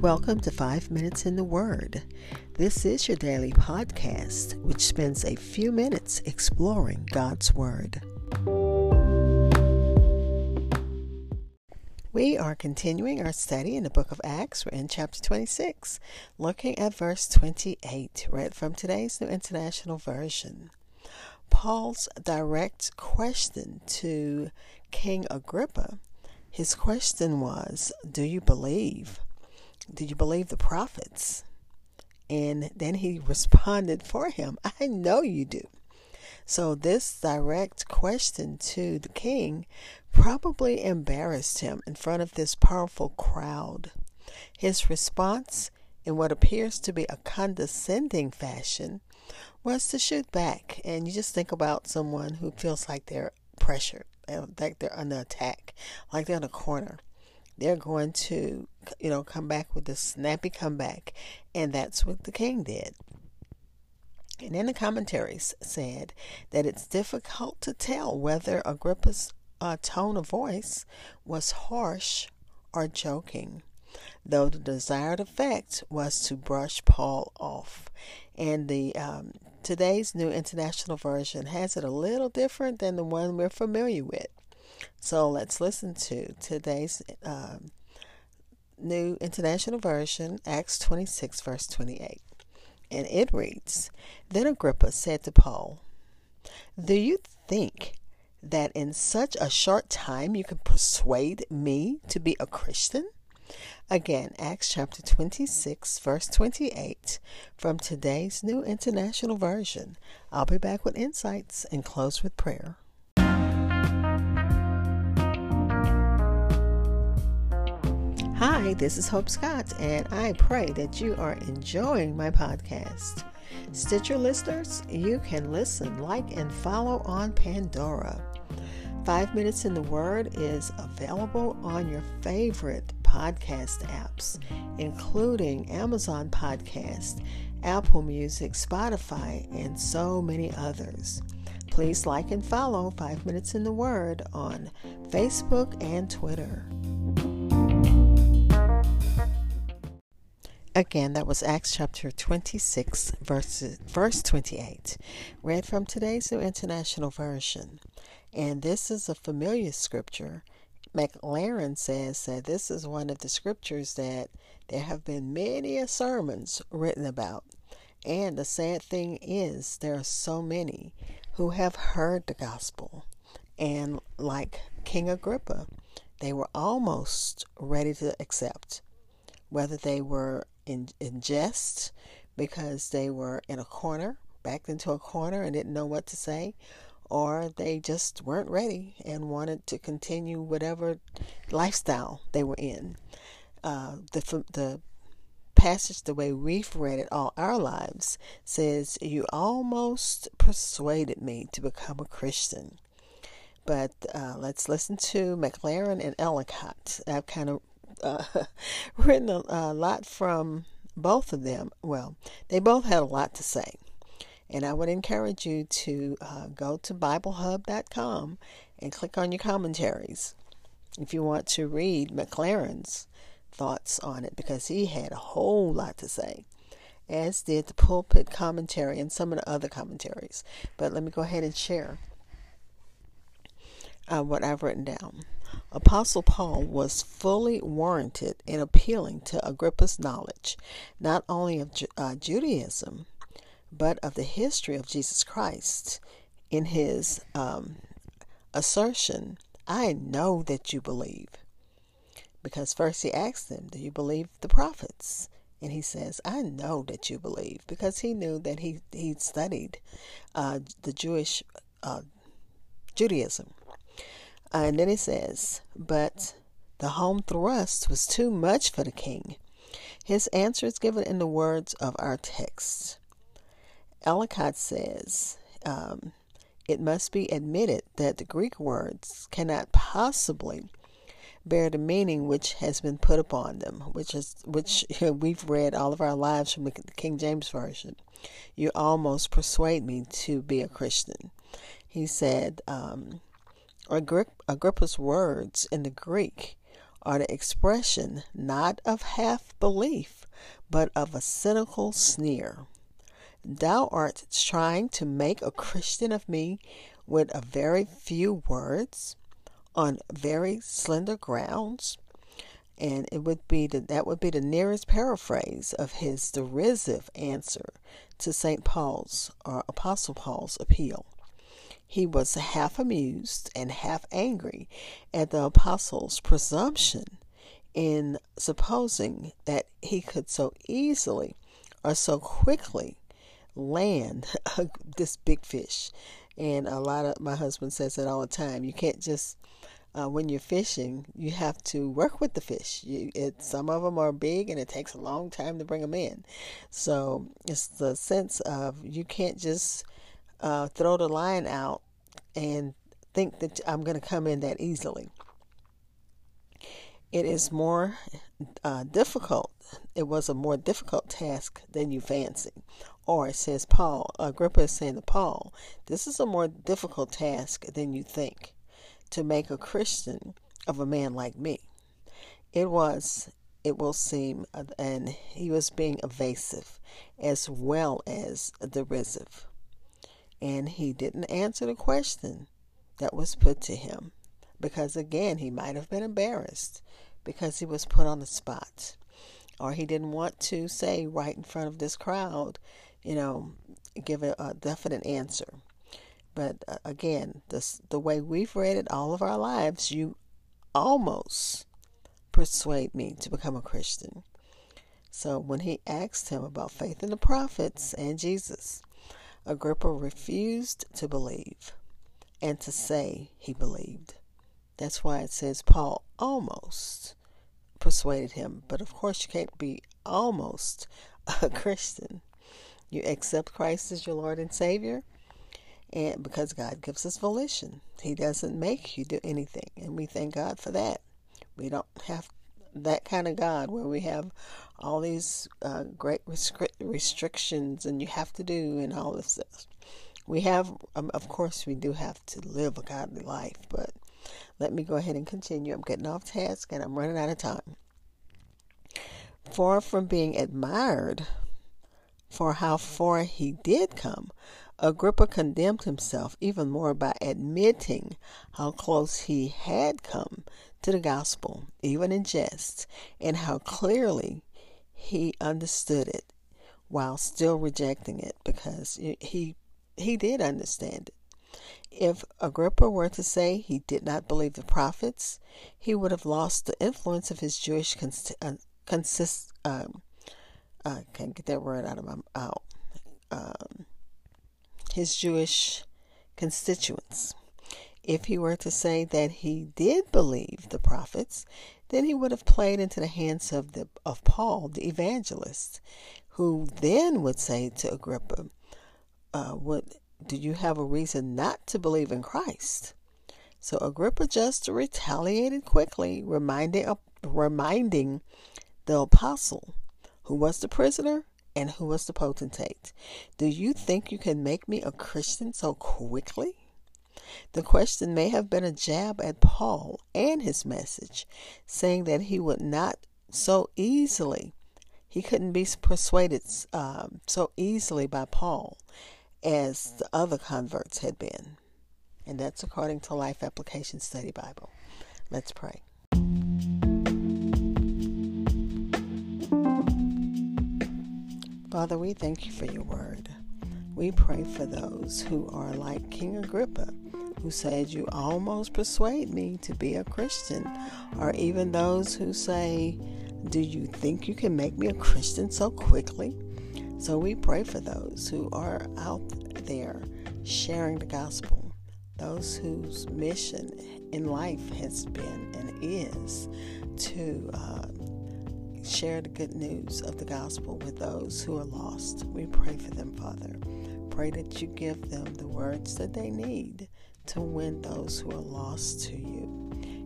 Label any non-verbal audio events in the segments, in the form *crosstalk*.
Welcome to Five Minutes in the Word. This is your daily podcast, which spends a few minutes exploring God's Word. We are continuing our study in the book of Acts. We're in chapter 26, looking at verse 28, read from today's New International Version. Paul's direct question to King Agrippa, his question was, Do you believe? Did you believe the prophets? And then he responded for him, *laughs* I know you do. So, this direct question to the king probably embarrassed him in front of this powerful crowd. His response, in what appears to be a condescending fashion, was to shoot back. And you just think about someone who feels like they're pressured, uh, like they're under attack, like they're in a corner they're going to, you know, come back with a snappy comeback. And that's what the king did. And then the commentaries said that it's difficult to tell whether Agrippa's uh, tone of voice was harsh or joking, though the desired effect was to brush Paul off. And the um, today's New International Version has it a little different than the one we're familiar with. So let's listen to today's um, New International Version, Acts 26, verse 28. And it reads Then Agrippa said to Paul, Do you think that in such a short time you can persuade me to be a Christian? Again, Acts chapter 26, verse 28 from today's New International Version. I'll be back with insights and close with prayer. Hi, this is Hope Scott, and I pray that you are enjoying my podcast. Stitcher listeners, you can listen, like, and follow on Pandora. Five Minutes in the Word is available on your favorite podcast apps, including Amazon Podcast, Apple Music, Spotify, and so many others. Please like and follow Five Minutes in the Word on Facebook and Twitter. Again, that was Acts chapter 26, verse, verse 28, read from today's New International Version. And this is a familiar scripture. Maclaren says that this is one of the scriptures that there have been many sermons written about. And the sad thing is, there are so many who have heard the gospel. And like King Agrippa, they were almost ready to accept, whether they were in, in jest because they were in a corner, backed into a corner and didn't know what to say, or they just weren't ready and wanted to continue whatever lifestyle they were in. Uh, the the passage, the way we've read it all our lives, says, "You almost persuaded me to become a Christian." But uh, let's listen to Maclaren and Ellicott. I've kind of uh, *laughs* written a, a lot from both of them. Well, they both had a lot to say. And I would encourage you to uh, go to BibleHub.com and click on your commentaries if you want to read Maclaren's thoughts on it because he had a whole lot to say, as did the pulpit commentary and some of the other commentaries. But let me go ahead and share uh, what I've written down. Apostle Paul was fully warranted in appealing to Agrippa's knowledge, not only of uh, Judaism, but of the history of Jesus Christ in his um, assertion, I know that you believe. Because first he asked them, Do you believe the prophets? And he says, I know that you believe, because he knew that he, he'd studied uh, the Jewish uh, Judaism. Uh, and then it says, But the home thrust was too much for the king. His answer is given in the words of our text. Ellicott says, um, It must be admitted that the Greek words cannot possibly bear the meaning which has been put upon them, which is which *laughs* we've read all of our lives from the King James version. You almost persuade me to be a Christian. He said, um, Agrippa's words in the Greek are the expression not of half belief, but of a cynical sneer. Thou art trying to make a Christian of me with a very few words on very slender grounds. And it would be the, that would be the nearest paraphrase of his derisive answer to St. Paul's or Apostle Paul's appeal. He was half amused and half angry at the apostle's presumption in supposing that he could so easily or so quickly land *laughs* this big fish. And a lot of my husband says it all the time. You can't just uh, when you're fishing, you have to work with the fish. You, it, some of them are big, and it takes a long time to bring them in. So it's the sense of you can't just uh, throw the line out and think that I'm going to come in that easily. It is more uh, difficult. It was a more difficult task than you fancy. Or, it says Paul, Agrippa is saying to Paul, this is a more difficult task than you think to make a Christian of a man like me. It was, it will seem, uh, and he was being evasive as well as derisive and he didn't answer the question that was put to him because again he might have been embarrassed because he was put on the spot. Or he didn't want to say right in front of this crowd you know give a, a definite answer. But uh, again this, the way we've read it all of our lives you almost persuade me to become a christian. So when he asked him about faith in the prophets and jesus Agrippa refused to believe and to say he believed. That's why it says Paul almost persuaded him. But of course, you can't be almost *laughs* a Christian. You accept Christ as your Lord and Savior, and because God gives us volition, He doesn't make you do anything, and we thank God for that. We don't have that kind of God where we have all these uh, great restri- restrictions and you have to do and all this stuff. We have, um, of course, we do have to live a godly life, but let me go ahead and continue. I'm getting off task and I'm running out of time. Far from being admired for how far he did come, Agrippa condemned himself even more by admitting how close he had come to the gospel, even in jest, and how clearly he understood it while still rejecting it because he he did understand it. If Agrippa were to say he did not believe the prophets, he would have lost the influence of his Jewish cons- uh, consist. Um, I can't get that word out of my out. Um, his Jewish constituents. If he were to say that he did believe the prophets, then he would have played into the hands of the of Paul, the evangelist, who then would say to Agrippa, uh, "What do you have a reason not to believe in Christ?" So Agrippa just retaliated quickly, reminding reminding the apostle, who was the prisoner and who was the potentate. Do you think you can make me a Christian so quickly? The question may have been a jab at Paul and his message, saying that he would not so easily, he couldn't be persuaded um, so easily by Paul as the other converts had been. And that's according to Life Application Study Bible. Let's pray. Father, we thank you for your word. We pray for those who are like King Agrippa who said, You almost persuade me to be a Christian, or even those who say, Do you think you can make me a Christian so quickly? So we pray for those who are out there sharing the gospel, those whose mission in life has been and is to uh, share the good news of the gospel with those who are lost. We pray for them, Father. Pray that you give them the words that they need to win those who are lost to you.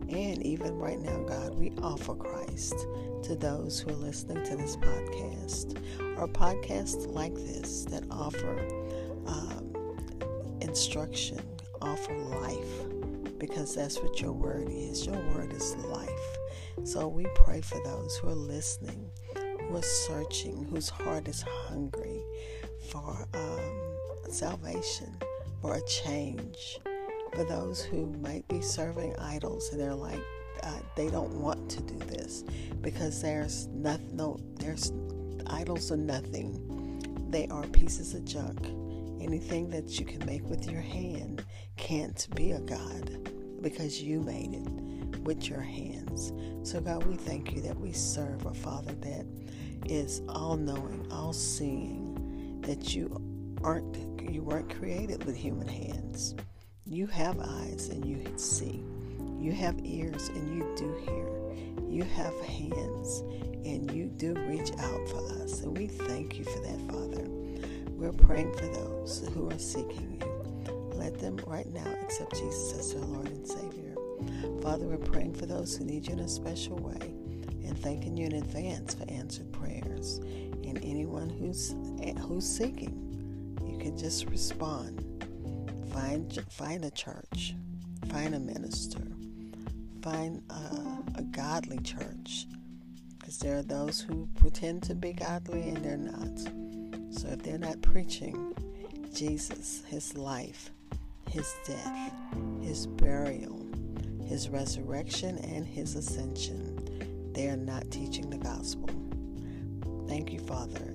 And even right now, God, we offer Christ to those who are listening to this podcast or podcasts like this that offer um, instruction, offer life because that's what your word is. Your word is life. So we pray for those who are listening, who are searching, whose heart is hungry for um, salvation, for a change. For those who might be serving idols and they're like, uh, they don't want to do this because there's nothing, no, there's idols are nothing. They are pieces of junk. Anything that you can make with your hand can't be a God because you made it with your hands. So, God, we thank you that we serve a Father that is all knowing, all seeing, that you aren't you weren't created with human hands. You have eyes and you see. You have ears and you do hear. You have hands and you do reach out for us. And we thank you for that, Father. We're praying for those who are seeking you. Let them right now accept Jesus as their Lord and Savior. Father, we're praying for those who need you in a special way and thanking you in advance for answered prayers. And anyone who's who's seeking, you can just respond. Find find a church, find a minister, find a, a godly church, because there are those who pretend to be godly and they're not. So if they're not preaching Jesus, His life, His death, His burial, His resurrection, and His ascension they are not teaching the gospel. Thank you, Father.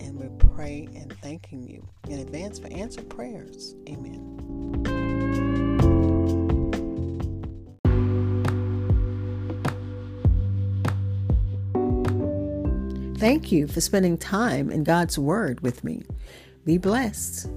And we pray and thanking you in advance for answered prayers. Amen. Thank you for spending time in God's Word with me. Be blessed.